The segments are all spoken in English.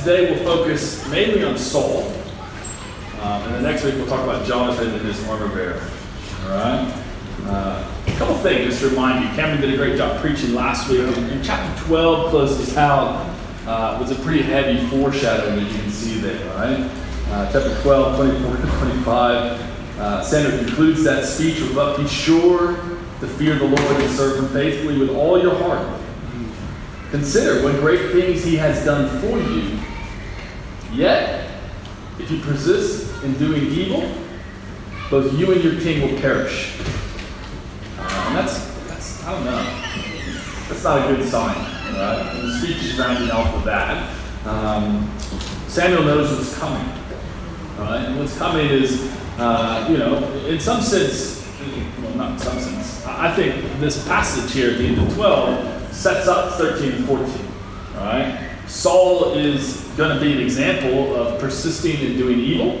today we'll focus mainly on Saul. Um, and the next week we'll talk about Jonathan and his armor bearer. All right? Uh, a couple things just to remind you. Cameron did a great job preaching last week. And, chapter 12 closes out uh, was a pretty heavy foreshadowing that you can see there, right? Uh, chapter 12, 24 to 25. Uh, Samuel concludes that speech with, be sure to fear the Lord and serve him faithfully with all your heart Consider what great things he has done for you. Yet, if you persist in doing evil, both you and your king will perish. Uh, and that's, that's, I don't know, that's not a good sign. Right? And the speech is rounding off with that. Um, Samuel knows what's coming. Right? And what's coming is, uh, you know, in some sense, well, not in some sense, I think this passage here at the end of 12 sets up 13 and 14. All right? Saul is going to be an example of persisting in doing evil,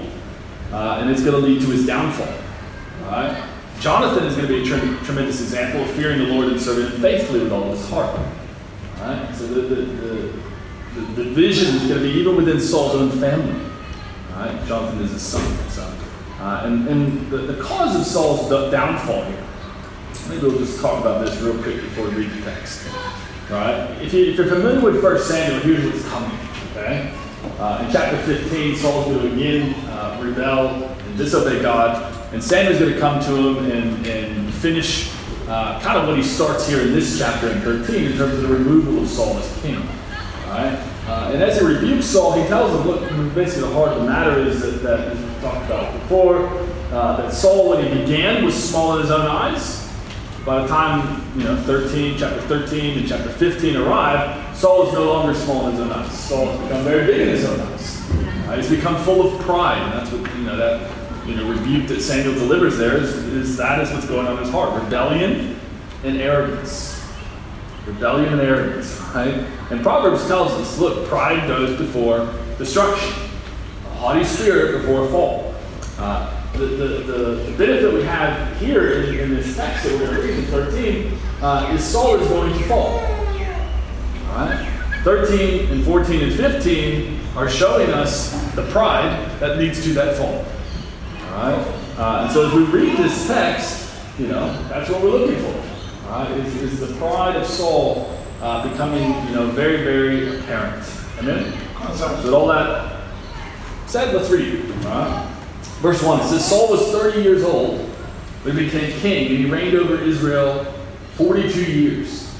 uh, and it's going to lead to his downfall. All right? Jonathan is going to be a tre- tremendous example of fearing the Lord and serving him faithfully with all his heart. Right? So the, the, the, the division is going to be even within Saul's own family. Right? Jonathan is his son. So, uh, and and the, the cause of Saul's downfall here Maybe we'll just talk about this real quick before we read the text. Right? If, you, you're familiar with 1 Samuel, here's what's coming. Okay? Uh, in chapter 15, Saul's going to again uh, rebel and disobey God. And Samuel's going to come to him and, and finish uh, kind of what he starts here in this chapter in 13 in terms of the removal of Saul as king. Right? Uh, and as he rebukes Saul, he tells him, look, basically the heart of the matter is that, that as we talked about before, uh, that Saul, when he began, was small in his own eyes. By the time, you know, 13, chapter 13 and chapter 15 arrive, Saul is no longer small in his own eyes. Saul has become very big in his own eyes. Uh, he's become full of pride, and that's what, you know, that, you know, rebuke that Samuel delivers there is, is that is what's going on in his heart. Rebellion and arrogance. Rebellion and arrogance, right? And Proverbs tells us, look, pride goes before destruction. A haughty spirit before a fall. Uh, the, the, the, benefit we have here in, in, this text that we're going to read in 13 uh, is Saul is going to fall. All right? 13 and 14 and 15 are showing us the pride that leads to that fall. All right? Uh, and so as we read this text, you know, that's what we're looking for. All right? Is, is the pride of Saul uh, becoming, you know, very, very apparent. Amen? So with all that said, let's read. All right? Verse 1 it says Saul was 30 years old when he became king, and he reigned over Israel 42 years.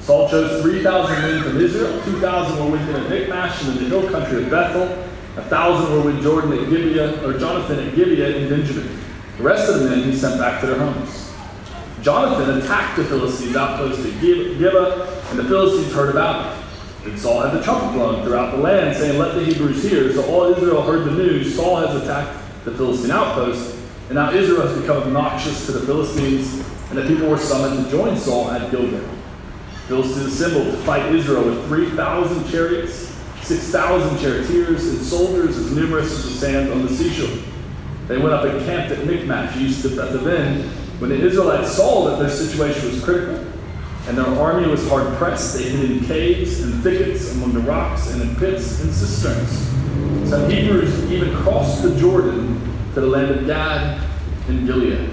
Saul chose 3,000 men from Israel, 2,000 were with him at Michmash and in the hill country of Bethel, 1,000 were with Jordan at Gibeah, or Jonathan at Gibeah in Benjamin. The rest of the men he sent back to their homes. Jonathan attacked the Philistines' outpost at Gibeah, and the Philistines heard about it. Then Saul had the trumpet blown throughout the land, saying, Let the Hebrews hear. So all Israel heard the news Saul has attacked the Philistine outpost. And now Israel has become obnoxious to the Philistines, and the people were summoned to join Saul at Gilgal. Philistines assembled to fight Israel with 3,000 chariots, 6,000 charioteers, and soldiers as numerous as the sand on the seashore. They went up and camped at Michmash, east of Beth-aven. When the Israelites saw that their situation was critical, and their army was hard pressed, they hid in caves and thickets among the rocks and in pits and cisterns. Some Hebrews even crossed the Jordan to the land of Gad and Gilead.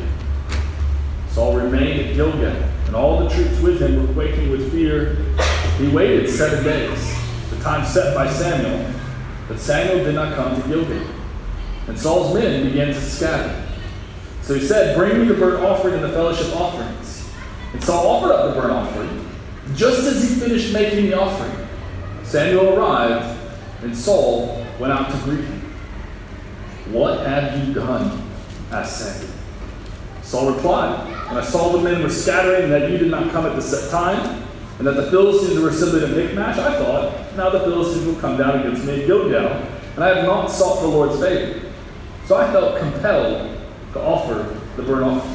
Saul remained at Gilgal, and all the troops with him were quaking with fear. He waited seven days, the time set by Samuel, but Samuel did not come to Gilgal. And Saul's men began to scatter. So he said, Bring me the burnt offering and the fellowship offerings. And Saul offered up the burnt offering. Just as he finished making the offering, Samuel arrived, and Saul went out to greet him. What have you done? asked Samuel. Saul replied, When I saw the men were scattering, and that you did not come at the set time, and that the Philistines were assembled at Michmash, I thought, Now the Philistines will come down against me at Gilgal, and I have not sought the Lord's favor. So I felt compelled to offer the burnt offering.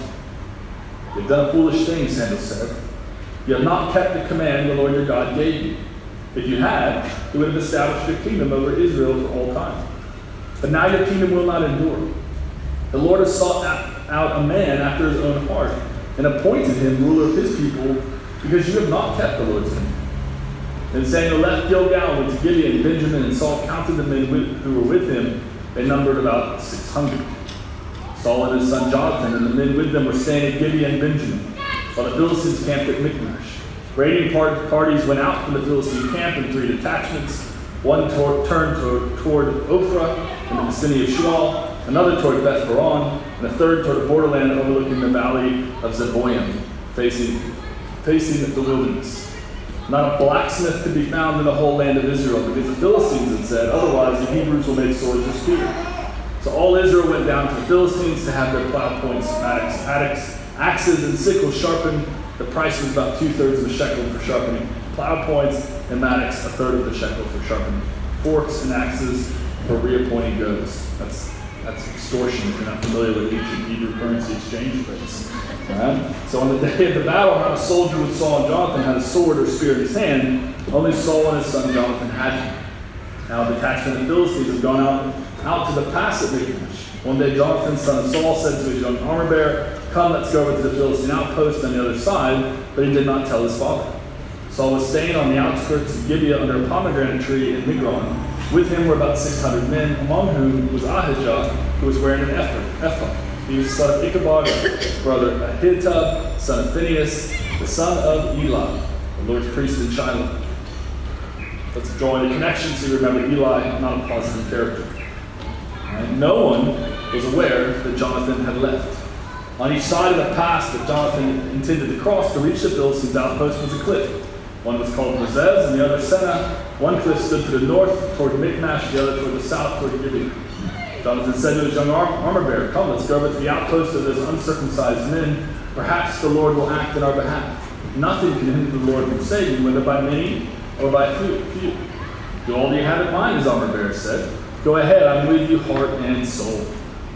You've done foolish things, Samuel said. You have not kept the command the Lord your God gave you. If you had, he would have established a kingdom over Israel for all time. But now your kingdom will not endure. The Lord has sought out a man after his own heart and appointed him ruler of his people because you have not kept the Lord's command. And Samuel left Gilgal went to Gibeon. Benjamin and Saul counted the men who were with him. They numbered about 600. Saul and his son Jonathan and the men with them were staying at Gibeon and Benjamin, while the Philistines camped at Michmash. Raiding parties went out from the Philistine camp in three detachments. One toward, turned toward, toward Ophrah in the vicinity of Shual, another toward Beth Horon, and a third toward the borderland overlooking the valley of Zeboim, facing, facing the wilderness. Not a blacksmith could be found in the whole land of Israel, because the Philistines had said, otherwise the Hebrews will make swords or spears. So all Israel went down to the Philistines to have their plow points, mattocks, axes, and sickles sharpened. The price was about two thirds of a shekel for sharpening plow points, and mattocks a third of the shekel for sharpening forks and axes for reappointing goats. That's that's extortion if you're not familiar with ancient Hebrew currency exchange rates. Right? So on the day of the battle, not a soldier with Saul and Jonathan had a sword or spear in his hand. Only Saul and his son Jonathan had. Now the detachment of the Philistines had gone out, out to the pass at Michmash. One day Jonathan, son of Saul, said to his young armor bearer, Come, let's go over to the Philistine outpost on the other side, but he did not tell his father. Saul was staying on the outskirts of Gibeah under a pomegranate tree in Migron. With him were about 600 men, among whom was Ahijah, who was wearing an ephod. He was the son of Ichabod, brother Ahitub, son of Phinehas, the son of Eli, the Lord's priest in Shiloh. Let's draw a connection so you remember Eli, not a positive character. No one was aware that Jonathan had left. On each side of the pass that Jonathan intended to cross to reach the Philistines' outpost was a cliff. One was called Bozez and the other Seneh. One cliff stood to the north toward Michmash, the other toward the south toward Gibeon. Jonathan said to his young armor bearer, Come, let's go over to the outpost of those uncircumcised men. Perhaps the Lord will act in our behalf. Nothing can hinder the Lord from saving, whether by many or by few. Do all that you have in mind, his armor bearer said. Go ahead, I'm with you, heart and soul.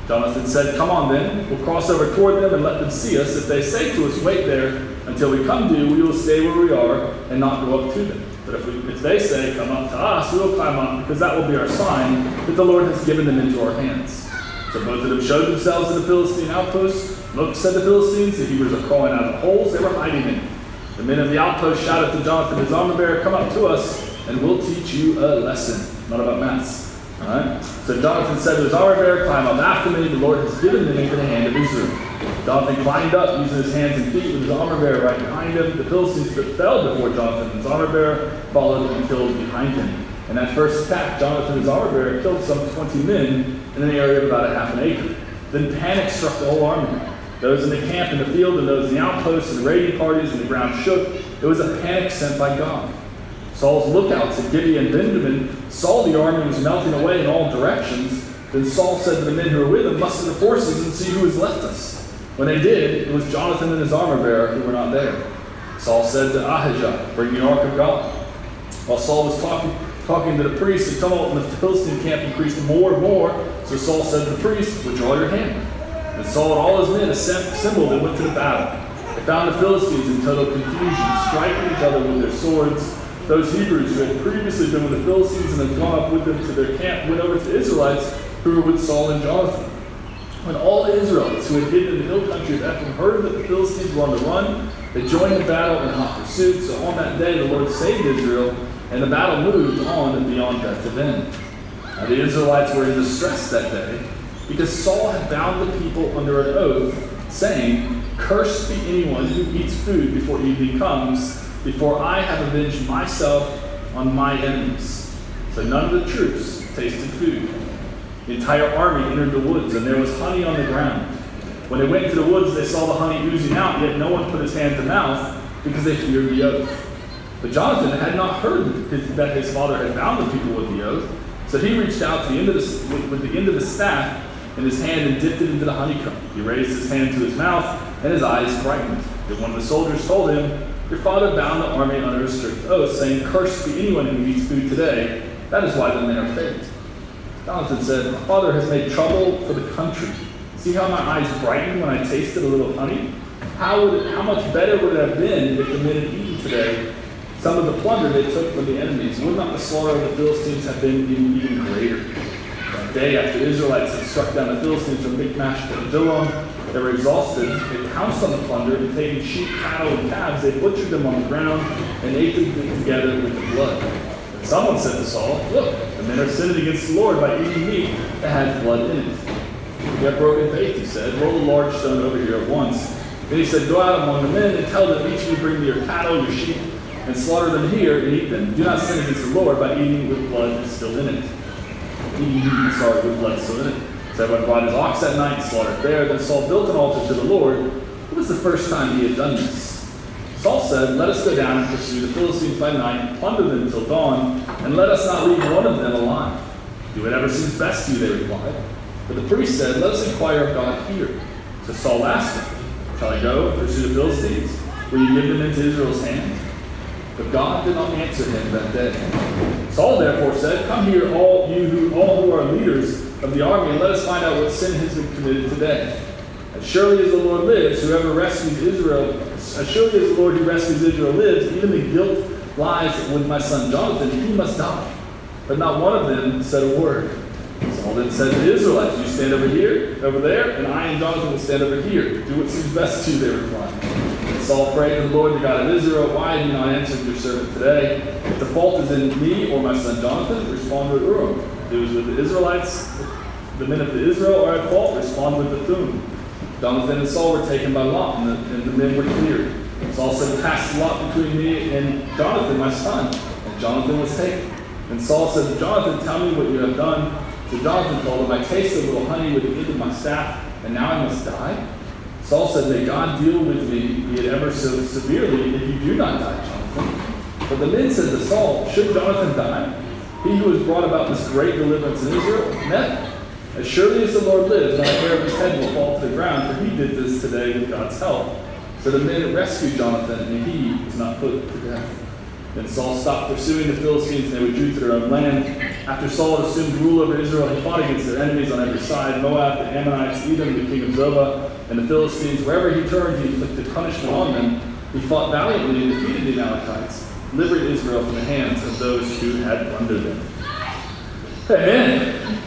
Jonathan said, Come on then, we'll cross over toward them and let them see us. If they say to us, Wait there until we come to, you, we will stay where we are and not go up to them. But if, we, if they say, Come up to us, we will climb up, because that will be our sign that the Lord has given them into our hands. So both of them showed themselves in the Philistine outpost. Look, said the Philistines, the Hebrews are crawling out of the holes they were hiding in. The men of the outpost shouted to Jonathan, his armor bearer, Come up to us, and we'll teach you a lesson. Not about maths. Alright? So Jonathan said to his armor bearer, Climb up after me, the Lord has given them into the hand of Israel. Jonathan climbed up, using his hands and feet, with his armor bearer right behind him. The Philistines fell before Jonathan, his armor bearer, followed and killed behind him. In that first attack, Jonathan, his armor bearer, killed some 20 men in an area of about a half an acre. Then panic struck the whole army. Those in the camp, in the field, and those in the outposts, and raiding parties, and the ground shook. It was a panic sent by God. Saul's lookouts at Gibeon and Benjamin saw the army was melting away in all directions. Then Saul said to the men who were with him, Muster the forces and see who has left us. When they did, it was Jonathan and his armor bearer who were not there. Saul said to Ahijah, Bring the ark of God. While Saul was talking, talking to the priest, the tumult in the Philistine camp increased more and more. So Saul said to the priests, Withdraw your hand. And Saul and all his men assembled and went to the battle. They found the Philistines in total confusion, striking each other with their swords those Hebrews who had previously been with the Philistines and had gone up with them to their camp went over to the Israelites who were with Saul and Jonathan. When all the Israelites who had hidden in the hill country of Ephraim heard that the Philistines were on the run, they joined the battle in hot pursuit. So on that day the Lord saved Israel, and the battle moved on and beyond Beth Aven. Now the Israelites were in distress that day because Saul had bound the people under an oath, saying, Cursed be anyone who eats food before evening comes before I have avenged myself on my enemies. So none of the troops tasted food. The entire army entered the woods, and there was honey on the ground. When they went into the woods, they saw the honey oozing out, yet no one put his hand to mouth because they feared the oath. But Jonathan had not heard that his father had bound the people with the oath, so he reached out to the end of the, with the end of the staff in his hand and dipped it into the honeycomb. He raised his hand to his mouth, and his eyes brightened. Then one of the soldiers told him, your father bound the army under a strict oath, saying, Cursed be anyone who eats food today. That is why the men are faint. Jonathan said, My father has made trouble for the country. See how my eyes brighten when I tasted a little honey? How, would it, how much better would it have been if the men had eaten today some of the plunder they took from the enemies? Would not the slaughter of the Philistines have been even greater? That day after the Israelites had struck down the Philistines from Michmash to Adullam, They were exhausted. They pounced on the plunder, and taking sheep, cattle, and calves, they butchered them on the ground and ate them together with the blood. And someone said to Saul, Look, the men are sinning against the Lord by eating meat that has blood in it. You have broken faith, he said. Roll a large stone over here at once. Then he said, Go out among the men and tell them, each of you bring me your cattle, your sheep, and slaughter them here and eat them. Do not sin against the Lord by eating with blood still in it. Eating, sorry, with blood still in it. So everyone brought his ox that night and slaughtered there. Then Saul built an altar to the Lord. It was the first time he had done this. Saul said, Let us go down and pursue the Philistines by night, plunder them until dawn, and let us not leave one of them alive. Do whatever seems best to you, they replied. But the priest said, Let us inquire of God here. So Saul asked him, Shall I go and pursue the Philistines? Will you give them into Israel's hand? But God did not answer him that day. Saul therefore said, Come here, all you who all who are leaders of the army, and let us find out what sin has been committed today. As surely as the Lord lives, whoever rescues Israel, as surely as the Lord who rescues Israel lives, even the guilt lies with my son Jonathan, he must die. But not one of them said a word. Saul then said to the Israelites, You stand over here, over there, and I and Jonathan will stand over here. Do what seems best to you, they replied. Saul prayed to the Lord, the God of Israel, Why have you not answered your servant today? If the fault is in me or my son Jonathan, respond with Urim. It was with the Israelites, the men of Israel are at fault, respond with Thummim. Jonathan and Saul were taken by lot, and the, and the men were cleared. Saul said, Pass lot between me and Jonathan, my son. And Jonathan was taken. And Saul said Jonathan, Tell me what you have done. So Jonathan told him, I tasted a little honey with the end of my staff, and now I must die. Saul said, May God deal with me, be it ever so severely, if you do not die, Jonathan. But the men said to Saul, Should Jonathan die? He who has brought about this great deliverance in Israel? Never. As surely as the Lord lives, not a hair of his head will fall to the ground, for he did this today with God's help. So the men rescued Jonathan, and he was not put to death. Then Saul stopped pursuing the Philistines, and they withdrew to their own land. After Saul had assumed rule over Israel, he fought against their enemies on every side Moab, the Ammonites, Edom, the king of Zobah, and the Philistines. Wherever he turned, he inflicted punishment on them. He fought valiantly and defeated the Amalekites, liberated Israel from the hands of those who had plundered them. Amen.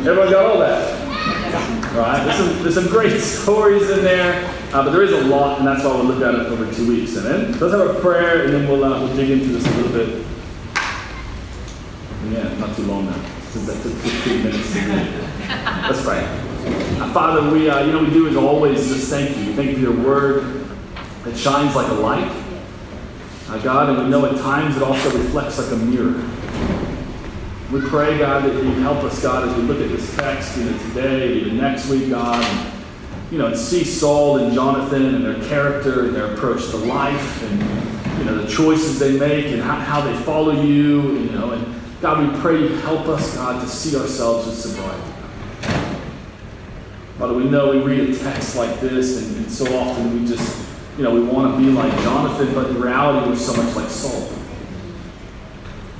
Everyone got all that? Right? There's some, there's some great stories in there, uh, but there is a lot, and that's why we'll look at it over two weeks. Amen. Let's have a prayer, and then we'll, uh, we'll dig into this a little bit. Yeah, not too long now, since that took 15 minutes. Let's pray. Uh, Father, we, uh, you know, we do as always just thank you. Thank you for your word that shines like a light. Uh, God, and we know at times it also reflects like a mirror. We pray, God, that you help us, God, as we look at this text, you know, today, even next week, God, and, you know, and see Saul and Jonathan and their character and their approach to life and, you know, the choices they make and how, how they follow you, you know, and God, we pray you help us, God, to see ourselves with sobriety. Father, we know we read a text like this, and, and so often we just, you know, we want to be like Jonathan, but in reality, we're so much like Saul.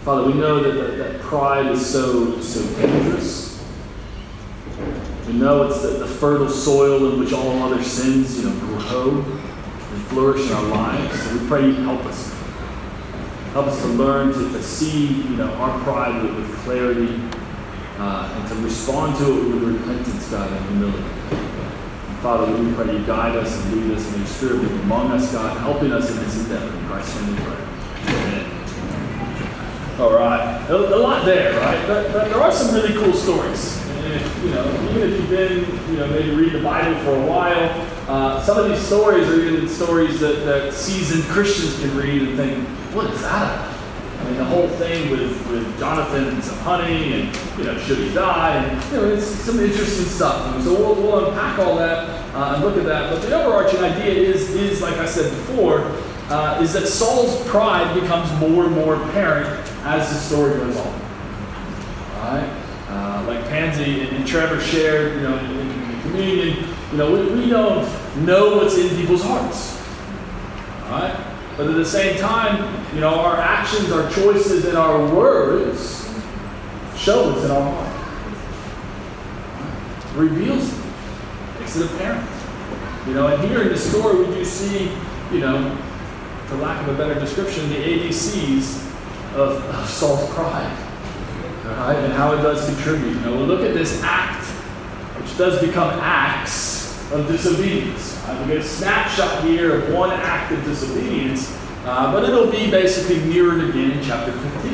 Father, we know that, that, that pride is so, so dangerous. We know it's the, the fertile soil in which all other sins, you know, grow and flourish in our lives. So we pray you help us. Help us to learn to, to see, you know, our pride with, with clarity uh, and to respond to it with repentance, God, and humility. Father, we pray you guide us and lead us and your spirit among us, God, helping us in this endeavor. In Christ's name we pray. All right, a, a lot there, right? But, but, there are some really cool stories. And if, you know, even if you've been, you know, maybe read the Bible for a while, uh, some of these stories are even stories that, that seasoned Christians can read and think, what is that? I mean, the whole thing with, with Jonathan and some honey, and you know, should he die? And you know, it's some interesting stuff. And so we'll, we'll unpack all that uh, and look at that. But the overarching idea is, is like I said before, uh, is that Saul's pride becomes more and more apparent as the story goes on. All right? Uh, like Pansy and, and, Trevor shared, you know, in, in communion, you know, we, we don't know what's in people's hearts. All right? But at the same time, you know, our actions, our choices, and our words show what's in our heart. Reveals it, makes it apparent. You know, and here in this story, we do see, you know, for lack of a better description, the ABCs of, of Saul's pride. Right? And how it does contribute. You know, we look at this act, which does become acts, of disobedience. Right? We get a snapshot here of one act of disobedience, uh, but it'll be basically mirrored again in chapter 15.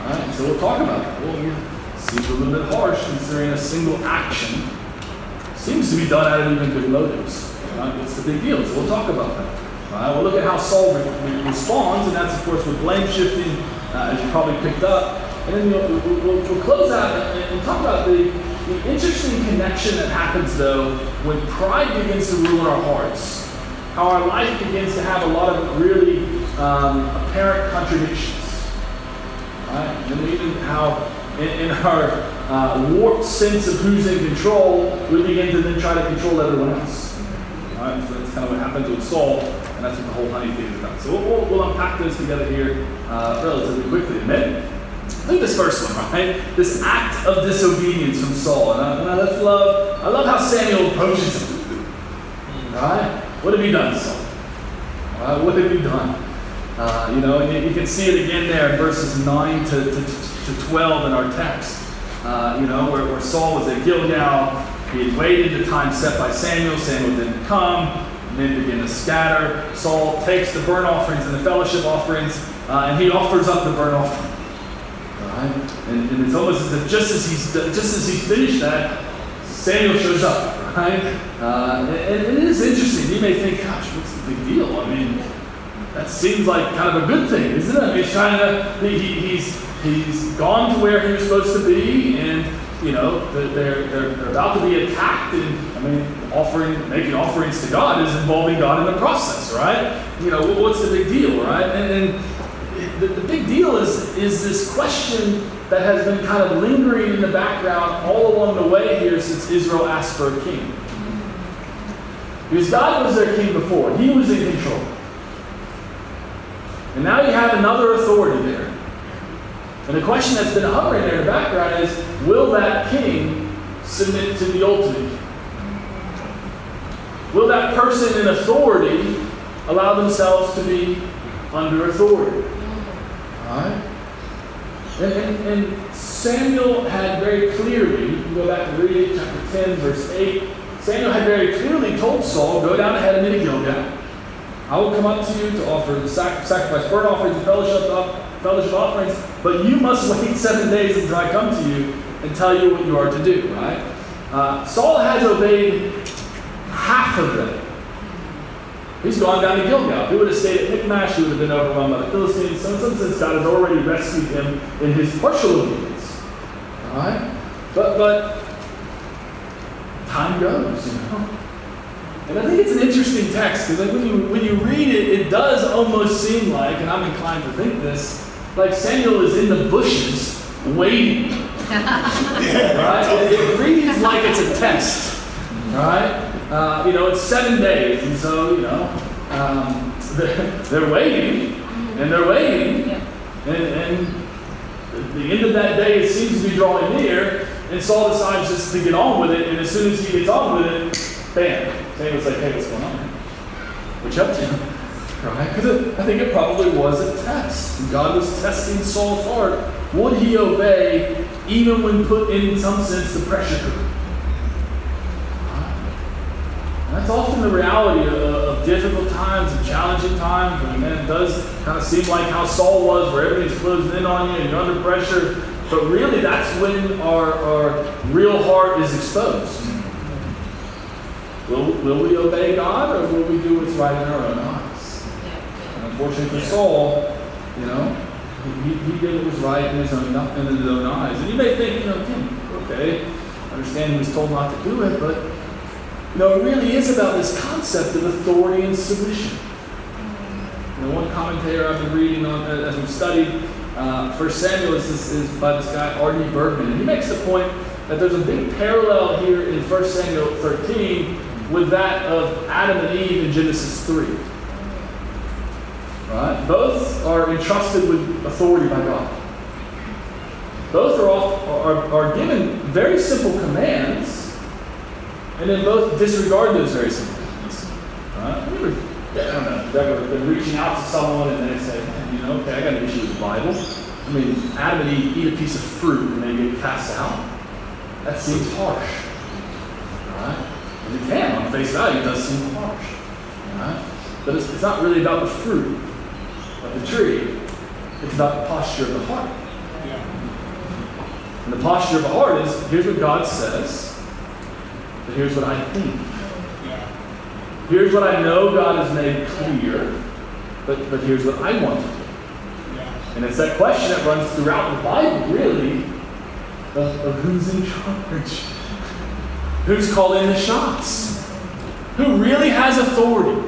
All right, so we'll talk about that. Well, it seems a little bit harsh considering a single action seems to be done out of even good motives. Right? What's the big deal? So we'll talk about that. Right, we'll look at how Saul re- responds, and that's, of course, with blame shifting, uh, as you probably picked up. And then we'll, we'll, we'll close out and, and talk about the, the interesting connection that happens, though, when pride begins to rule in our hearts. How our life begins to have a lot of really um, apparent contradictions. Right? And even how, in, in our uh, warped sense of who's in control, we begin to then try to control everyone else. Right? So that's kind of what happens with Saul, and that's what the whole honey thing is about. So we'll, we'll, unpack those together here uh, relatively quickly. Amen. Look at this first one, right? This act of disobedience from Saul. And I, and I love, I love how Samuel approaches him. Right? What have you done, Saul? Right, what have you done? Uh, you know, and you can see it again there in verses 9 to, to, to 12 in our text. Uh, you know, where, where Saul was at Gilgal, he had waited the time set by Samuel. Samuel didn't come. Men begin to scatter. Saul takes the burnt offerings and the fellowship offerings, uh, and he offers up the burnt offering. Right? And, and, it's almost as if just as he's just as he's finished that, Samuel shows up. Right? Uh, and, and it is interesting. You may think, "Gosh, what's the big deal?" I mean, that seems like kind of a good thing, isn't it? I mean, he's trying to he, he's he's gone to where he was supposed to be, and you know they're, they're, they're about to be attacked, and I mean, offering making offerings to God is involving God in the process, right? You know, what's the big deal, right? And, and the, the big deal is, is this question that has been kind of lingering in the background all along the way here since Israel asked for a king. Because God was their king before, He was in control. And now you have another authority there. And the question that's been hovering there in the background is will that king submit to the ultimate? Will that person in authority allow themselves to be under authority? Right? And, and, and, Samuel had very clearly, you can go back and read chapter 10, verse 8. Samuel had very clearly told Saul, Go down ahead of me to Gilgal. I will come up to you to offer the sac- sacrifice, burnt offerings, and fellowship, fellowship offerings, but you must wait seven days until I come to you and tell you what you are to do, right? Uh, Saul has obeyed half of them. He's gone down to Gilgal. If he would have stayed at Michmash, he would have been overrun by the Philistines. So in some sense, God has already rescued him in his partial obedience. All right? But, but time goes, you know. And I think it's an interesting text because like when you when you read it, it does almost seem like, and I'm inclined to think this, like Samuel is in the bushes waiting. right? It, it reads like it's a test. Right? Uh, you know, it's seven days, and so, you know, um, they're, they're, waiting, and they're waiting, and, and the end of that day it seems to be drawing near, and Saul decides just to get on with it, and as soon as he gets on with it, bam, Samuel's like, hey, what's going on? What you up to? Right? Because I think it probably was a test. God was testing Saul's heart. Would he obey even when put in some sense the pressure cooker? That's often the reality of, of, difficult times and challenging times. Mean, it does kind of seem like how Saul was, where everything's closing in on you and you're under pressure. But really, that's when our, our real heart is exposed. Will, will we obey God or will we do what's right in our own eyes? And unfortunately for Saul, you know, he, he did what was right in his own in his own eyes. And you may think, you know, hmm, okay, I understand he was told not to do it, but know, it really is about this concept of authority and submission. You know, one commentator I've been reading on as we've studied uh, First Samuel is, is, by this guy R.D. Bergen, and he makes the point that there's a big parallel here in 1 Samuel 13 with that of Adam and Eve in Genesis 3. Right? Both are entrusted with authority by God. Both are, off, are, are given very simple commands and then both disregard those very simple things. Right? I don't know, they've ever been reaching out to someone and they say, you know, okay, I got an issue with the Bible. I mean, Adam and Eve eat a piece of fruit and they get cast out. That seems harsh. Right? And it can, on face value, it does seem harsh. Right? But it's, it's not really about the fruit of the tree. It's about the posture of the heart. And the posture of the heart is here's what God says, here's what I think. Here's what I know God has made clear, but, but here's what I want to do. And it's that question that runs throughout the Bible, really, of, of who's in charge, who's calling the shots, who really has authority.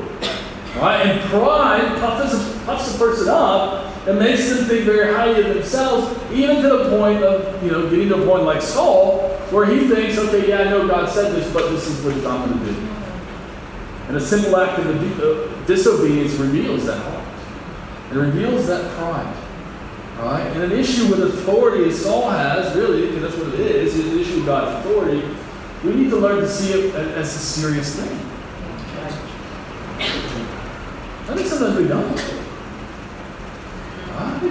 Right? And pride puffs, puffs a person up and makes them think very highly of themselves, even to the point of, you know, getting to a point like Saul, where he thinks, okay, yeah, I know God said this, but this is what I'm going to do. And a simple act of uh, disobedience reveals that heart. It reveals that pride. Right? And an issue with authority, as Saul has, really, because that's what it is, is an issue with God's authority. We need to learn to see it as a serious thing. I think sometimes we don't.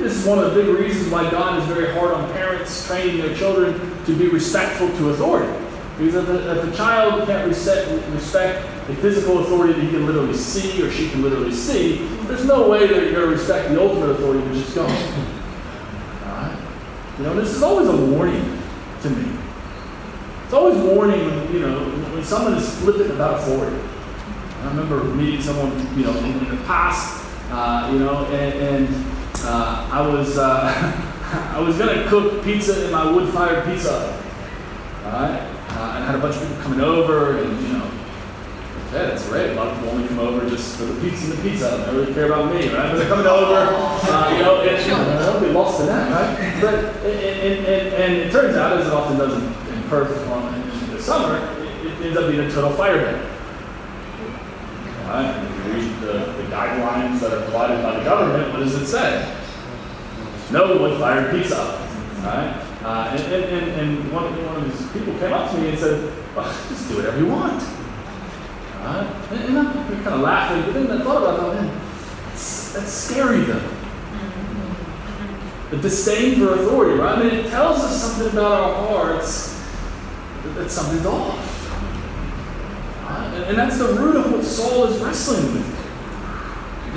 This is one of the big reasons why God is very hard on parents training their children to be respectful to authority. Because if the, if the child can't respect, respect a physical authority that he can literally see or she can literally see, there's no way that you're going to respect the ultimate authority which is God. Alright? You know, this is always a warning to me. It's always warning when, you know, when someone is flippant about authority. I remember meeting someone, you know, in, in the past, uh, you know, and, and uh, I was uh, I was gonna cook pizza in my wood-fired pizza oven. All right, uh, and I had a bunch of people coming over, and you know, yeah, that's great. A lot of people only come over just for the pizza and the pizza. They don't really care about me, right? But they're coming over, uh, you know, and know, they'll be lost in that, right? But and, and, and, it turns out, as it often does in, in Perth in the summer, it, it ends up being a total fire day. Right? Read the, the, guidelines that are provided by the government, what does it say? No wood-fired pizza. Right? Uh, and, and, and, one, one of these people came up to me and said, well, just do whatever you want. Right? And, and I'm kind of laughing, but then I thought about it, man, that's, scary though. The disdain for authority, right? I mean, it tells us something about our hearts that something's off. And that's the root of what Saul is wrestling with.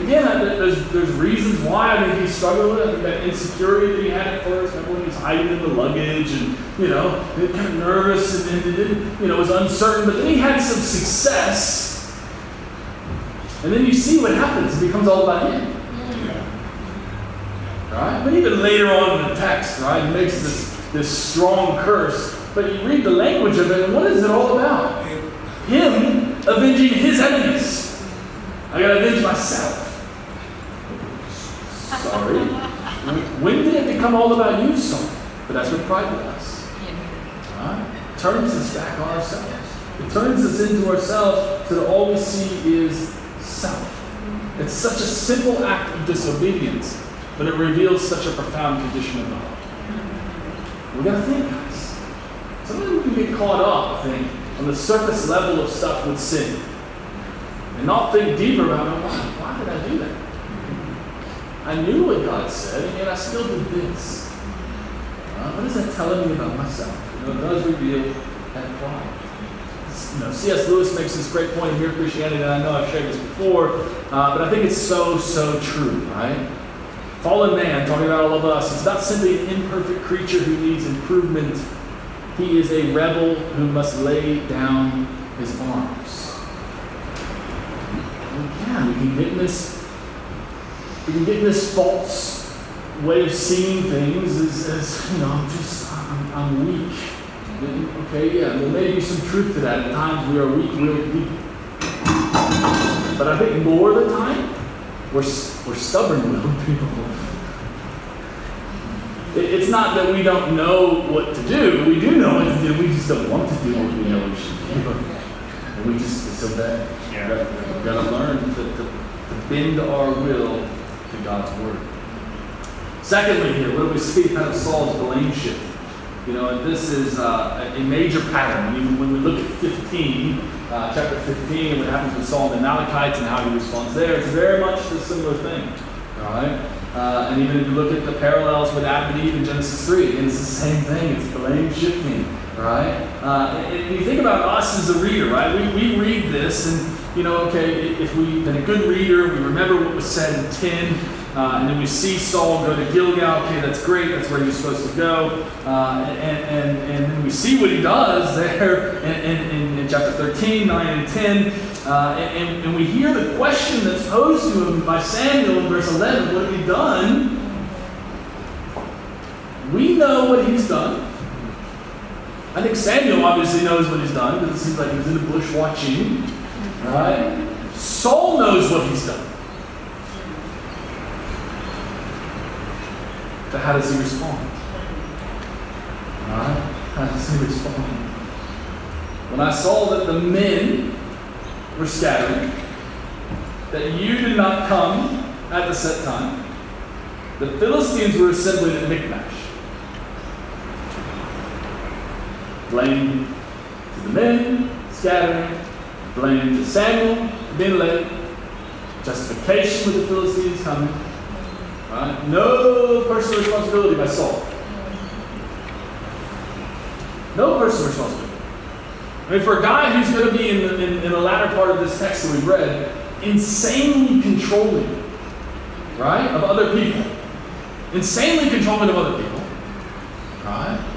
Again, there's, there's reasons why I think he struggled with it. that insecurity that he had at first. Remember when he was hiding in the luggage and, you know, kind of nervous and, and, and you know, was uncertain. But then he had some success. And then you see what happens. It becomes all about him. Right? But even later on in the text, right, he makes this, this strong curse. But you read the language of it, and what is it all about? Him avenging his enemies. I gotta avenge myself. Sorry. when did it become all about you, son? But that's what pride does. Right? Turns us back on ourselves. It turns us into ourselves so that all we see is self. It's such a simple act of disobedience, but it reveals such a profound condition of the heart. We gotta think, guys. Sometimes we can get caught up, I think, on the surface level of stuff with sin. And not think deeper about it. Why, why did I do that? I knew what God said, and yet I still did this. Uh, what is that telling me about myself? You know, it does reveal that pride. You know, C.S. Lewis makes this great point in Mere Christianity, and I know I've shared this before, uh, but I think it's so, so true, right? Fallen man, talking about all of us, is not simply an imperfect creature who needs improvement he is a rebel who must lay down his arms. yeah, we can get in this, we can get this false way of seeing things as, as you know, I'm just, I'm, I'm weak. Okay, yeah, there may be some truth to that. At times we are weak, real weak. But I think more of the time, we're, we're stubborn-willed people it's not that we don't know what to do. We do know what to do. We just don't want to do what we know we should do. And we just disobey. Yeah. We've got to learn to, to, to bend our will to God's word. Secondly, here, what do we see kind of Saul's blame shift? You know, and this is uh, a major pattern. When, when we look at 15, uh, chapter 15, and what happens with Saul and the Amalekites and how he responds there, it's very much a similar thing. All right? Uh, and even if you look at the parallels with Adam and Eve in Genesis 3, it's the same thing. It's blame shifting, right? Uh, and you think about us as a reader, right? We, we read this and, you know, okay, if we've been a good reader, we remember what was said in 10, uh, and then we see Saul go to Gilgal. Okay, that's great. That's where he's supposed to go. Uh, and, and, and then we see what he does there in, in, in chapter 13, 9, and 10. Uh, and, and we hear the question that's posed to him by Samuel in verse 11 What have you done? We know what he's done. I think Samuel obviously knows what he's done because it seems like he's in the bush watching. Right? Saul knows what he's done. But how does he respond? Right? How does he respond? When I saw that the men were scattered, that you did not come at the set time, the Philistines were assembling at Michmash. Blame to the men scattering, blame to Samuel being justification with the Philistines coming. Right? No personal responsibility by Saul. No personal responsibility. I mean, for a guy who's going to be in the, in, in the latter part of this text that we've read, insanely controlling, right, of other people, insanely controlling of other people, right?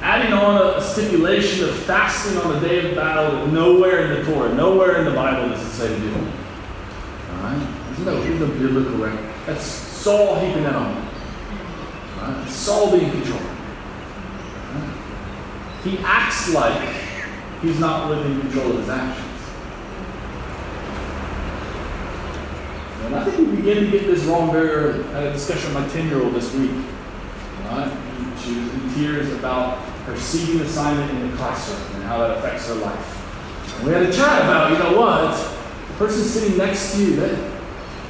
Adding on a, stipulation of fasting on the day of battle nowhere in the Torah, nowhere in the Bible does it say to do. All right? Isn't that, that biblical right? That's Saul heaping that on. Right? Saul being controlled. Right? He acts like he's not living in control of his actions. And I think we begin to get this wrong very early. I had a discussion with my 10 year old this week. Right? She was in tears about her seating assignment in the classroom and how that affects her life. And we had a chat about, you know what? The person sitting next to you, that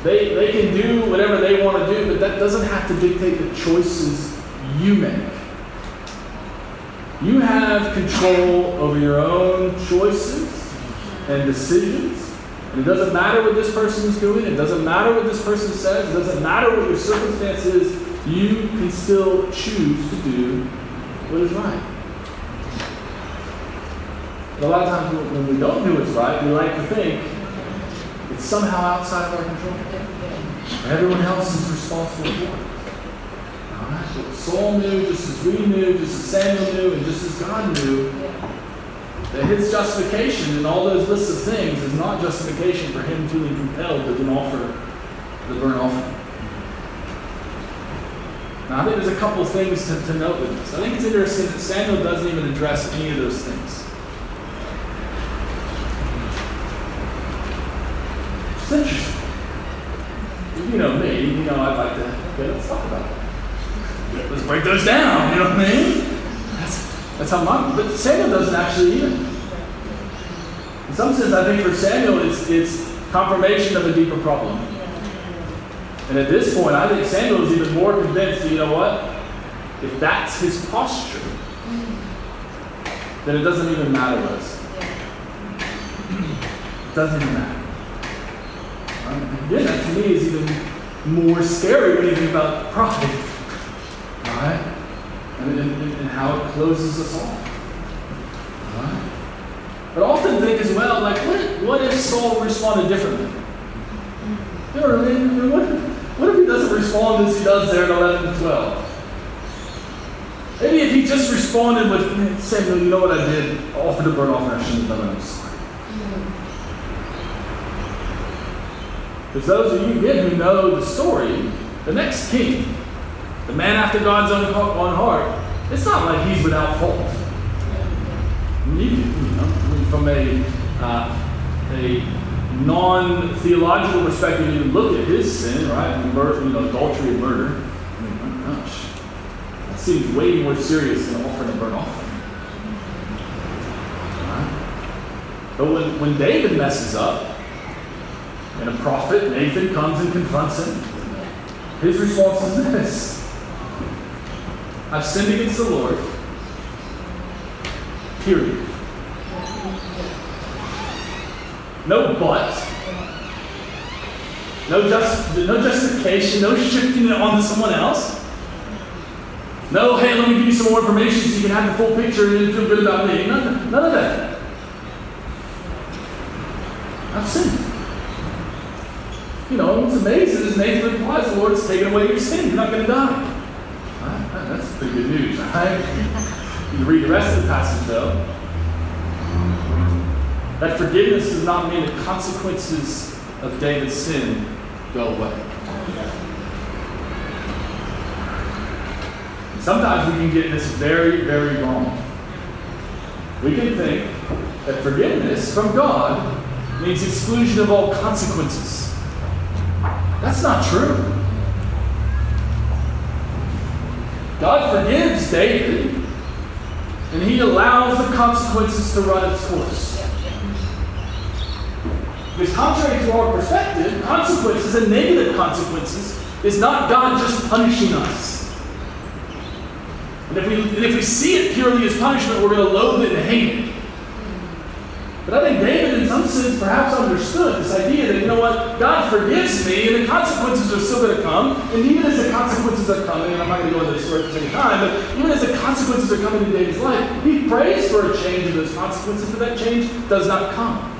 they, they can do whatever they want to do, but that doesn't have to dictate the choices you make. You have control over your own choices and decisions. And it doesn't matter what this person is doing, it doesn't matter what this person says, it doesn't matter what your circumstance is, you can still choose to do what is right. But a lot of times when we don't do what's right, we like to think it's somehow outside of our control. Everyone else is responsible for it. Saul knew, just as we knew, just as Samuel knew, and just as God knew, that his justification in all those lists of things is not justification for him feeling compelled to then offer the burnt offering. Now, I think there's a couple things to, to note with this. I think it's interesting that Samuel doesn't even address any of those things. It's interesting. You know me, you know I'd like to, okay, let's talk about it. Let's break those down, you know what I mean? That's, that's how my, but Samuel doesn't actually either. In some sense, I think for Samuel, it's, it's confirmation of a deeper problem. And at this point, I think Samuel is even more convinced that, you know what? If that's his posture, then it doesn't even matter what It doesn't even matter. Um, again, that to me is even more scary when you think about pride. Right? And, and, and how it closes us off. Right? But often think as well, like, what if, what if Saul responded differently? You know what I mean? What if, what if he doesn't respond as he does there in 11 and 12? Maybe if he just responded with, Samuel, you know what I did? I offered a burnt offering, I shouldn't have done it. Because those of you again who know the story, the next king, the man after God's own own heart, it's not like he's without fault. You, know, from a, uh, a non-theological perspective, you look at his sin, right? Murder, you know, adultery and murder. I mean, oh gosh, that seems way more serious than offering a burnt offering. But when, when David messes up, and a prophet, Nathan, comes and confronts him. His response is this I've sinned against the Lord. Period. No but. No, just, no justification, no shifting it onto someone else. No, hey, let me give you some more information so you can have the full picture and feel good about me. None, none of that. I've sinned. You know, it's amazing is Nathan replies, the Lord's taken away your sin. You're not going to die. That's the good news, right? You read the rest of the passage, though. That forgiveness does not mean the consequences of David's sin go away. Sometimes we can get this very, very wrong. We can think that forgiveness from God means exclusion of all consequences. That's not true. God forgives David, and he allows the consequences to run its course. Because contrary to our perspective, consequences and negative consequences is not God just punishing us. And if we, and if we see it purely as punishment, we're going to loathe it and hate it. But I think David, some sense, perhaps understood this idea that, you know what, God forgives me, and the consequences are still going to come. And even as the consequences are coming, and I'm not going to go into this story for the same time, but even as the consequences are coming in David's life, he prays for a change in those consequences, but that change does not come.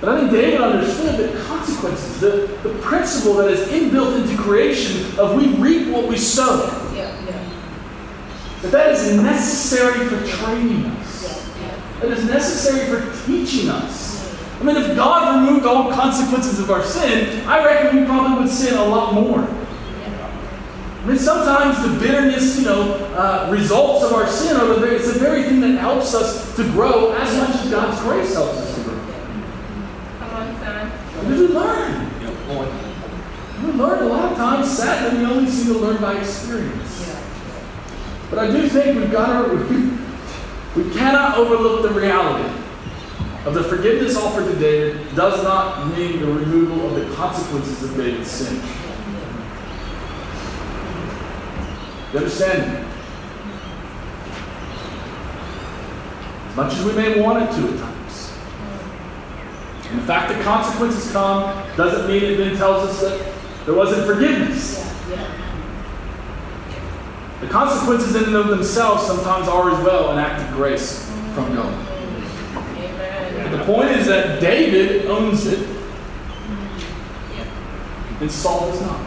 But I think David understood that consequences, the, the principle that is inbuilt into creation of we reap what we sow. Yeah, yeah. That that is necessary for training us. That is necessary for teaching us. I mean, if God removed all consequences of our sin, I reckon we probably would sin a lot more. I mean, sometimes the bitterness, you know, uh, results of our sin are the very, it's the very thing that helps us to grow as much as God's grace helps us to grow. Come on, son. Because we learn. We learn a lot of times, sadly, we only seem to learn by experience. But I do think we've got to, we, cannot overlook the reality of the forgiveness offered to David does not mean the removal of the consequences of David's sin. You understand? As much as we may want it to at times. And the fact that consequences come doesn't mean it then tells us that there wasn't forgiveness. Yeah, yeah. The consequences in and of themselves sometimes are as well an act of grace from God. But the point is that David owns it, and Saul does not.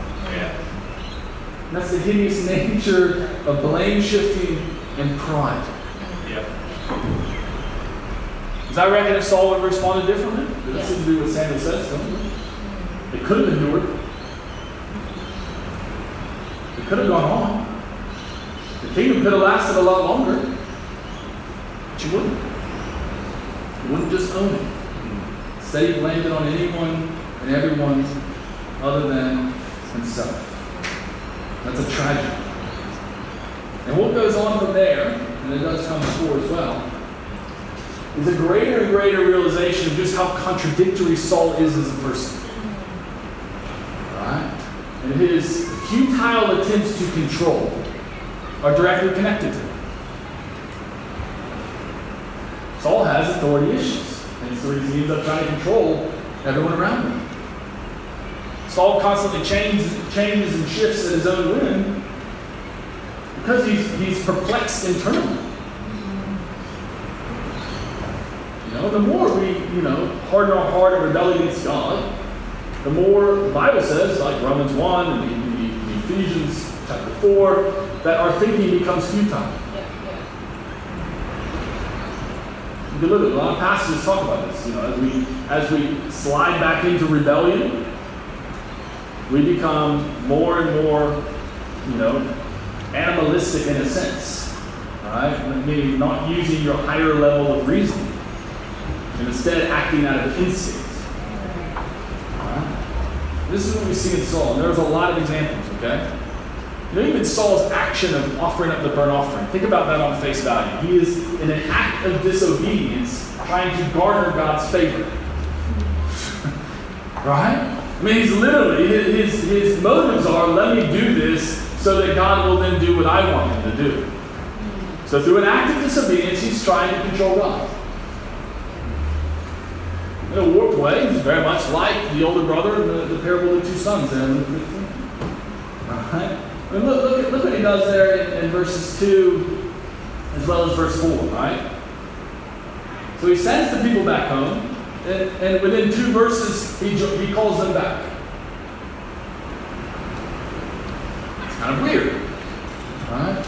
And that's the hideous nature of blame shifting and pride. Does I reckon if Saul would have responded differently? That seems to be what Samuel says to him. It could have endured. It could have gone on. The kingdom could have lasted a lot longer, but you wouldn't. You wouldn't just own it. Say you blamed it on anyone and everyone other than himself. That's a tragedy. And what goes on from there, and it does come before as well, is a greater and greater realization of just how contradictory Saul is as a person. Right? And his futile attempts to control are directly connected to it. Saul has authority issues, and reason he ends up trying to control everyone around him. Saul constantly changes, changes and shifts at his own whim because he's, he's perplexed internally. You know, the more we, you know, harden our heart and rebel against God, the more the Bible says, like Romans 1 and Ephesians chapter 4, that our thinking becomes futile. You can look at a lot of passages talk about this. You know, as we as we slide back into rebellion, we become more and more, you know, animalistic in a sense. Right? Meaning not using your higher level of reasoning. And instead acting out of instinct. Right? This is what we see in Saul. And there's a lot of examples, okay? You know, even Saul's action of offering up the burnt offering, think about that on face value. He is, in an act of disobedience, trying to garner God's favor. right? I mean, he's literally, his, his motives are let me do this so that God will then do what I want him to do. So, through an act of disobedience, he's trying to control God. in a warped way. He's very much like the older brother in the, the parable of the two sons in Luke 15. Right? And look, look, look what he does there in, in verses 2 as well as verse 4, right? So he sends the people back home, and, and within two verses, he, he calls them back. It's kind of weird. Right?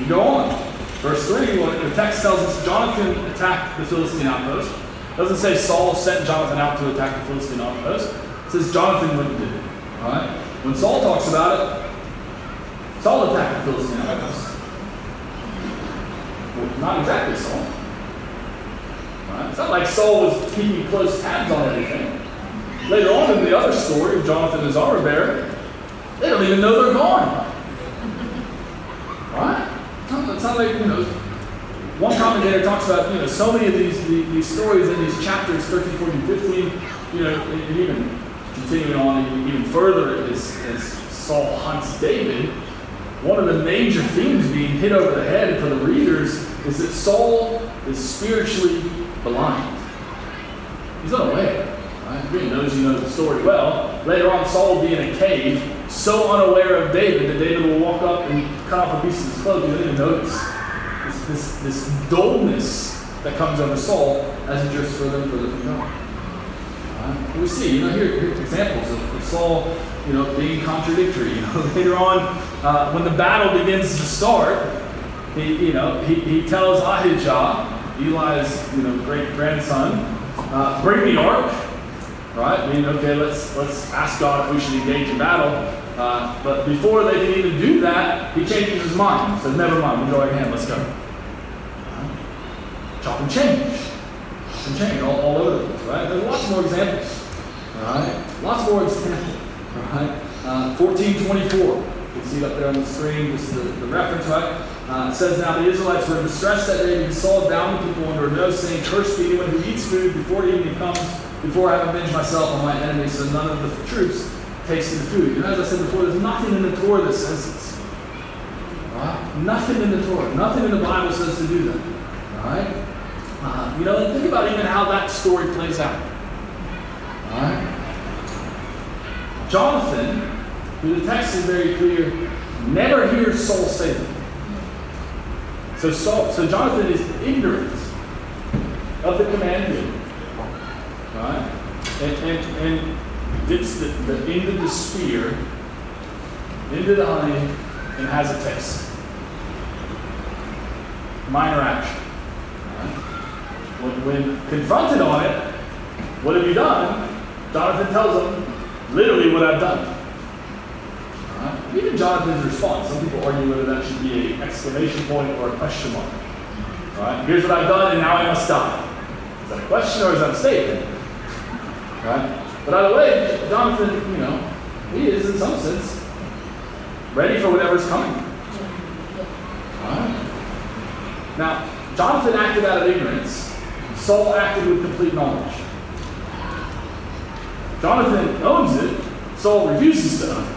You go on. Verse 3, well, the text tells us Jonathan attacked the Philistine outpost. It doesn't say Saul sent Jonathan out to attack the Philistine outpost. It says Jonathan went and did it. Right? When Saul talks about it, Saul attacked the Philistine outpost. Well, not exactly Saul. Right? It's not like Saul was keeping close tabs on everything. Later on in the other story of Jonathan as armor bearer, they don't even know they're gone. Right? It's not like, you know, one commentator talks about, you know, so many of these, these, these stories in these chapters, 13, 14, 15, you know, and even continuing on even further as, as Saul hunts David, one of the major themes being hit over the head for the readers is that Saul is spiritually blind. He's unaware. Right? Everybody knows you know the story well. Later on, Saul will be in a cave, so unaware of David that David will walk up and cut off a piece of his clothes. He doesn't even notice this, this, this dullness that comes over Saul as he drifts further and further from God. Right? We see, you know, here, of, Saul, you know, being contradictory. You know, later on, uh, when the battle begins to start, he, you know, he, he tells Ahijah, Eli's, you know, great grandson, uh, bring the ark. Right? I mean, okay, let's let's ask God if we should engage in battle. Uh, but before they can even do that, he changes his mind. Says, never mind, we'll go ahead, let's go. Chop and change. Chop and change all, all over the place, right? There's lots more examples. Right? Lots more examples. Right? Uh, 1424. You can see it up there on the screen. This is the, the reference, right? Uh, it says, Now the Israelites were distressed that day, and Saul bound the people under a nose, saying, Cursed be anyone who eats food before evening comes, before I have avenged myself on my enemies, so none of the troops tasted the food. And as I said before, there's nothing in the Torah that says this. Right? Nothing in the Torah, nothing in the Bible says to do that. Right? Uh, you know, think about even how that story plays out. Right? Jonathan, who the text is very clear, never hears Saul say that. So, Saul, so Jonathan is ignorant of the commandment. Right? And, and, and dips the, the end of the spear into the honey and has a taste. Minor action. Right? When, when confronted on it, what have you done? Jonathan tells him, literally what I've done. Even Jonathan's response, some people argue whether that should be an exclamation point or a question mark. Right? Here's what I've done, and now I must die. Is that a question or is that a statement? Right? But either way, Jonathan, you know, he is in some sense ready for whatever's coming. Right? Now, Jonathan acted out of ignorance. Saul acted with complete knowledge. Jonathan owns it. Saul refuses to own it.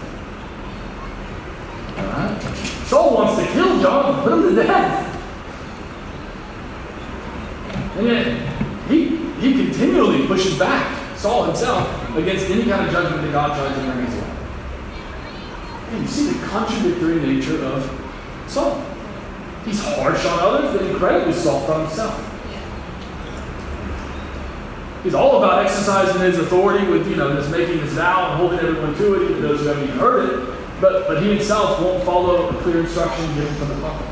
Right? Saul wants to kill Jonathan, put him to death. And yet, he, he continually pushes back, Saul himself, against any kind of judgment that God tries to bring his way. And you see the contradictory nature of Saul. He's harsh on others, but incredibly soft on himself. He's all about exercising his authority with, you know, just making his vow and holding everyone to it, even those who haven't even heard it. But, but he himself won't follow a clear instruction given from the prophet.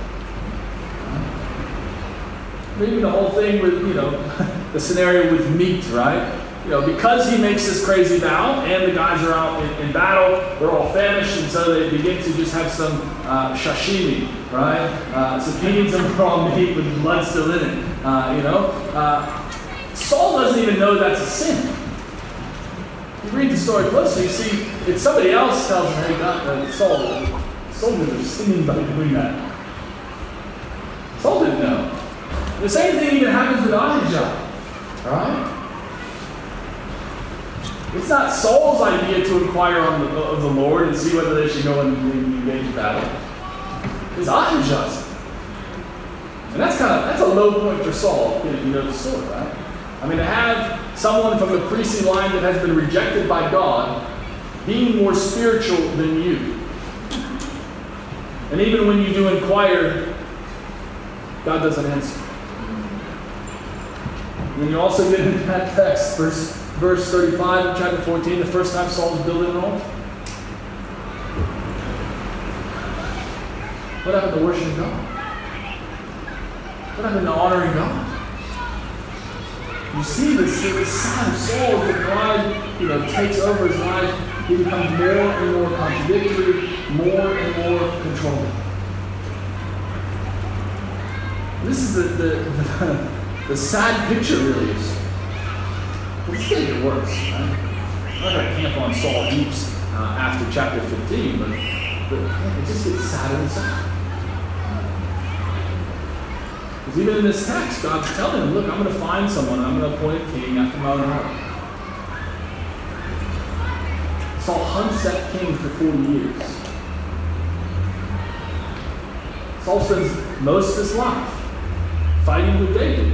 Maybe the whole thing with, you know, the scenario with meat, right? You know, because he makes this crazy vow and the guys are out in, in battle, they're all famished, and so they begin to just have some uh, sashimi, right? Uh, some peas and raw meat with blood still in it, uh, you know? Uh, Saul doesn't even know that's a sin. You read the story closely, you see if somebody else tells him, hey, God, uh, Saul, soldiers are sinning by doing that. Saul didn't know. The same thing even happens with Ahijah, right? It's not Saul's idea to inquire on the, of the Lord and see whether they should go and engage battle. It's Ahijah's. And that's kind of that's a low point for Saul. Know, you know the story, right? I mean, to have someone from the priestly line that has been rejected by God being more spiritual than you. And even when you do inquire, God doesn't answer. And then you also get in that text, verse, verse 35 of chapter 14, the first time Saul was building an altar. What happened to worshiping God? What happened to honoring God? You see this, side of Saul the pride you know, takes over his life. He becomes more and more contradictory, more and more controlling. This is the, the, the, the sad picture, really. Is, it's going to get worse. I'm not going to camp on Saul Deeps uh, after chapter 15, but, but it just gets sadder and sadder. Because even in this text, God's telling him, look, I'm going to find someone, I'm going to appoint a king after my own heart. Saul hunts that king for 40 years. Saul spends most of his life fighting with David.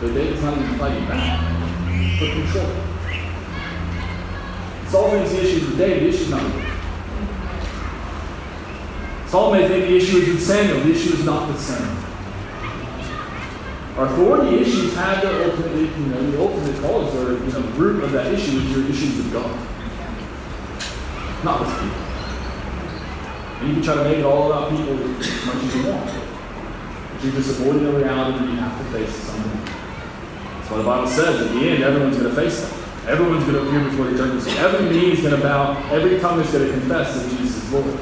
But David's not even fighting back for control. Saul thinks the issue is with David, the issue is not with David. Saul may think the issue is with Samuel, the issue is not with Samuel. Authority issues have their ultimately, you know, the ultimate cause or you know, root of that issue is your issues with God. Not with people. And you can try to make it all about people as much as you want. But you're just avoiding the reality that you have to face something. That's why the Bible says at the end, everyone's going to face them. Everyone's going to appear before the judgment seat. Every knee is going to bow. Every tongue is going to confess that Jesus is Lord.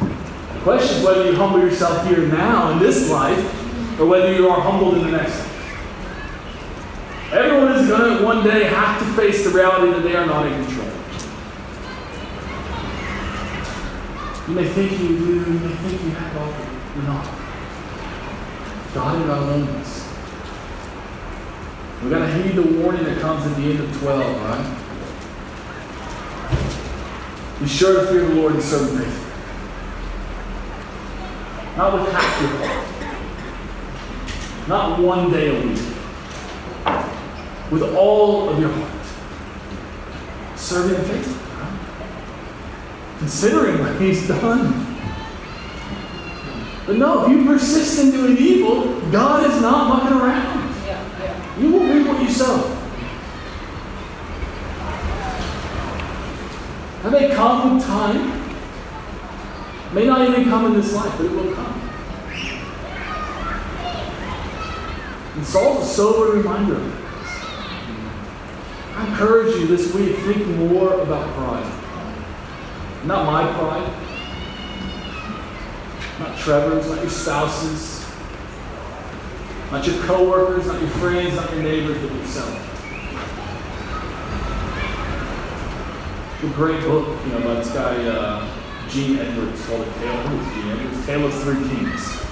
The question is whether you humble yourself here now in this life or whether you are humbled in the next. Everyone is going to one day have to face the reality that they are not in control. You may think you do, you may think you have all, you're not. God in our loneliness. We've got to heed the warning that comes at the end of 12, right? Be sure to fear the Lord and serve Him faithfully. Not with half your heart. Not one day a week. With all of your heart. Serving faithfully. Right? Considering what He's done. But no, if you persist in doing evil, God is not mucking around. You will reap what you sow. That may come with time. May not even come in this life, but it will come. And Saul's a sober reminder of this. I encourage you this week, think more about pride. Not my pride. Not Trevor's, not your spouse's, not your coworkers, not your friends, not your neighbors, but yourself. A great book, you know, by this guy uh, Gene Edwards called Tale. Who Gene Edwards? Tale of Three Kings.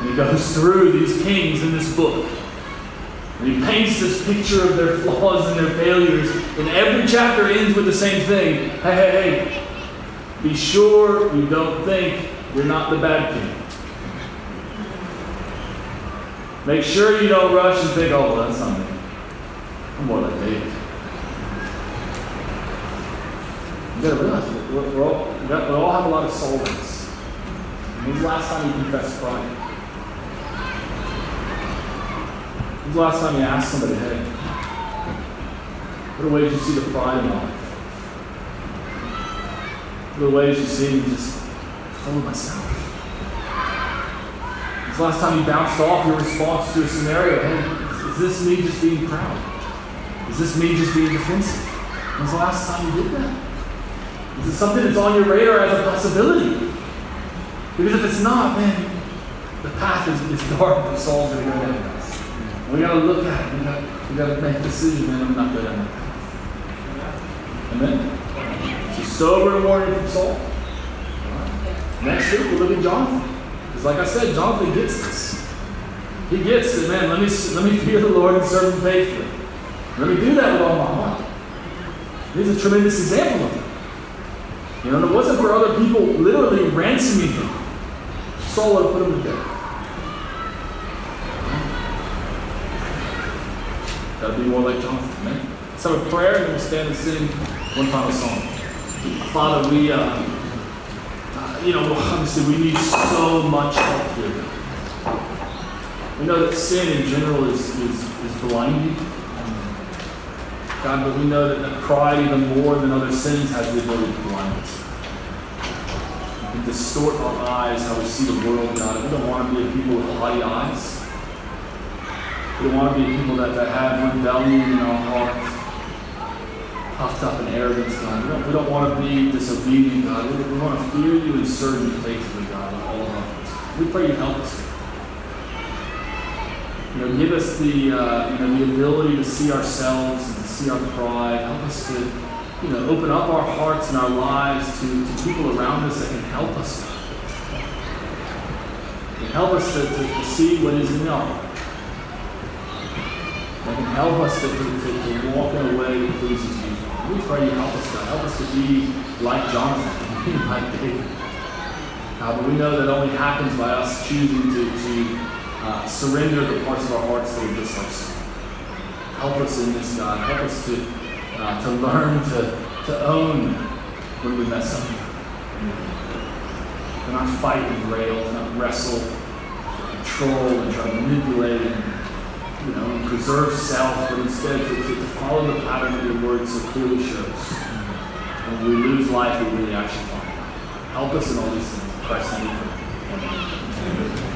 And he goes through these kings in this book. And he paints this picture of their flaws and their failures. And every chapter ends with the same thing. Hey, hey, hey. Be sure you don't think you're not the bad king. Make sure you don't rush and think, oh, that's not me. I'm more like David. You gotta realize we're, we're all, we all have a lot of solvents. When's the last time you confessed pride? When's the last time you asked somebody, hey, what ways you see the pride in life? What ways you see me just full myself? When's the last time you bounced off your response to a scenario? Hey, is this me just being proud? Is this me just being defensive? When's the last time you did that? Is it something that's on your radar as a possibility? Because if it's not, man, the path is, is dark that Saul's going to go down. We got to look at it. We got we got to make a decision, man. I'm not good at that. Amen. A sober warning from Saul. Next week we'll look at Jonathan. Because like I said, Jonathan gets this. He gets it, man. Let me let me fear the Lord and serve Him faithfully. Let me do that with all my heart. He's a tremendous example of it. You know, and it wasn't for other people literally ransoming him. Saul would put him to death. Gotta be more like Jonathan. Amen. Let's have a prayer and we'll stand and sing one final song. Father, we, uh, uh, you know, obviously we need so much help here. We know that sin in general is, is, is blinding. God, but we know that, pride, even more than other sins, has the ability to blind us. Can distort our eyes, how we see the world, God. We don't want to be a people with haughty eyes. We want to be people that, that have rebellion in our hearts, puffed up in arrogance, God. We don't, we don't want to be disobedient, God. We, we want to fear you and serve you faithfully, God, with all of hearts. We pray you help us. You know, give us the, uh, you know, the ability to see ourselves and to see our pride. Help us to, you know, open up our hearts and our lives to, to people around us that can help us. And help us to, to, to see what is in our. Can help us to, to, to, to walk in a way that pleases you. We pray you help us, God. Help us to be like Jonathan, like David. Uh, but we know that only happens by us choosing to, to uh, surrender the parts of our hearts that are just like. Help us in this, God. Help us to, uh, to learn to, to own when we mess up. To not fight and rail, to not wrestle, to control and try to manipulate and you know, and preserve self, but instead to, to, follow the pattern of your word so clearly shows. When we lose life, we really actually find. Help us in all these things. Christ's name. pray. Amen.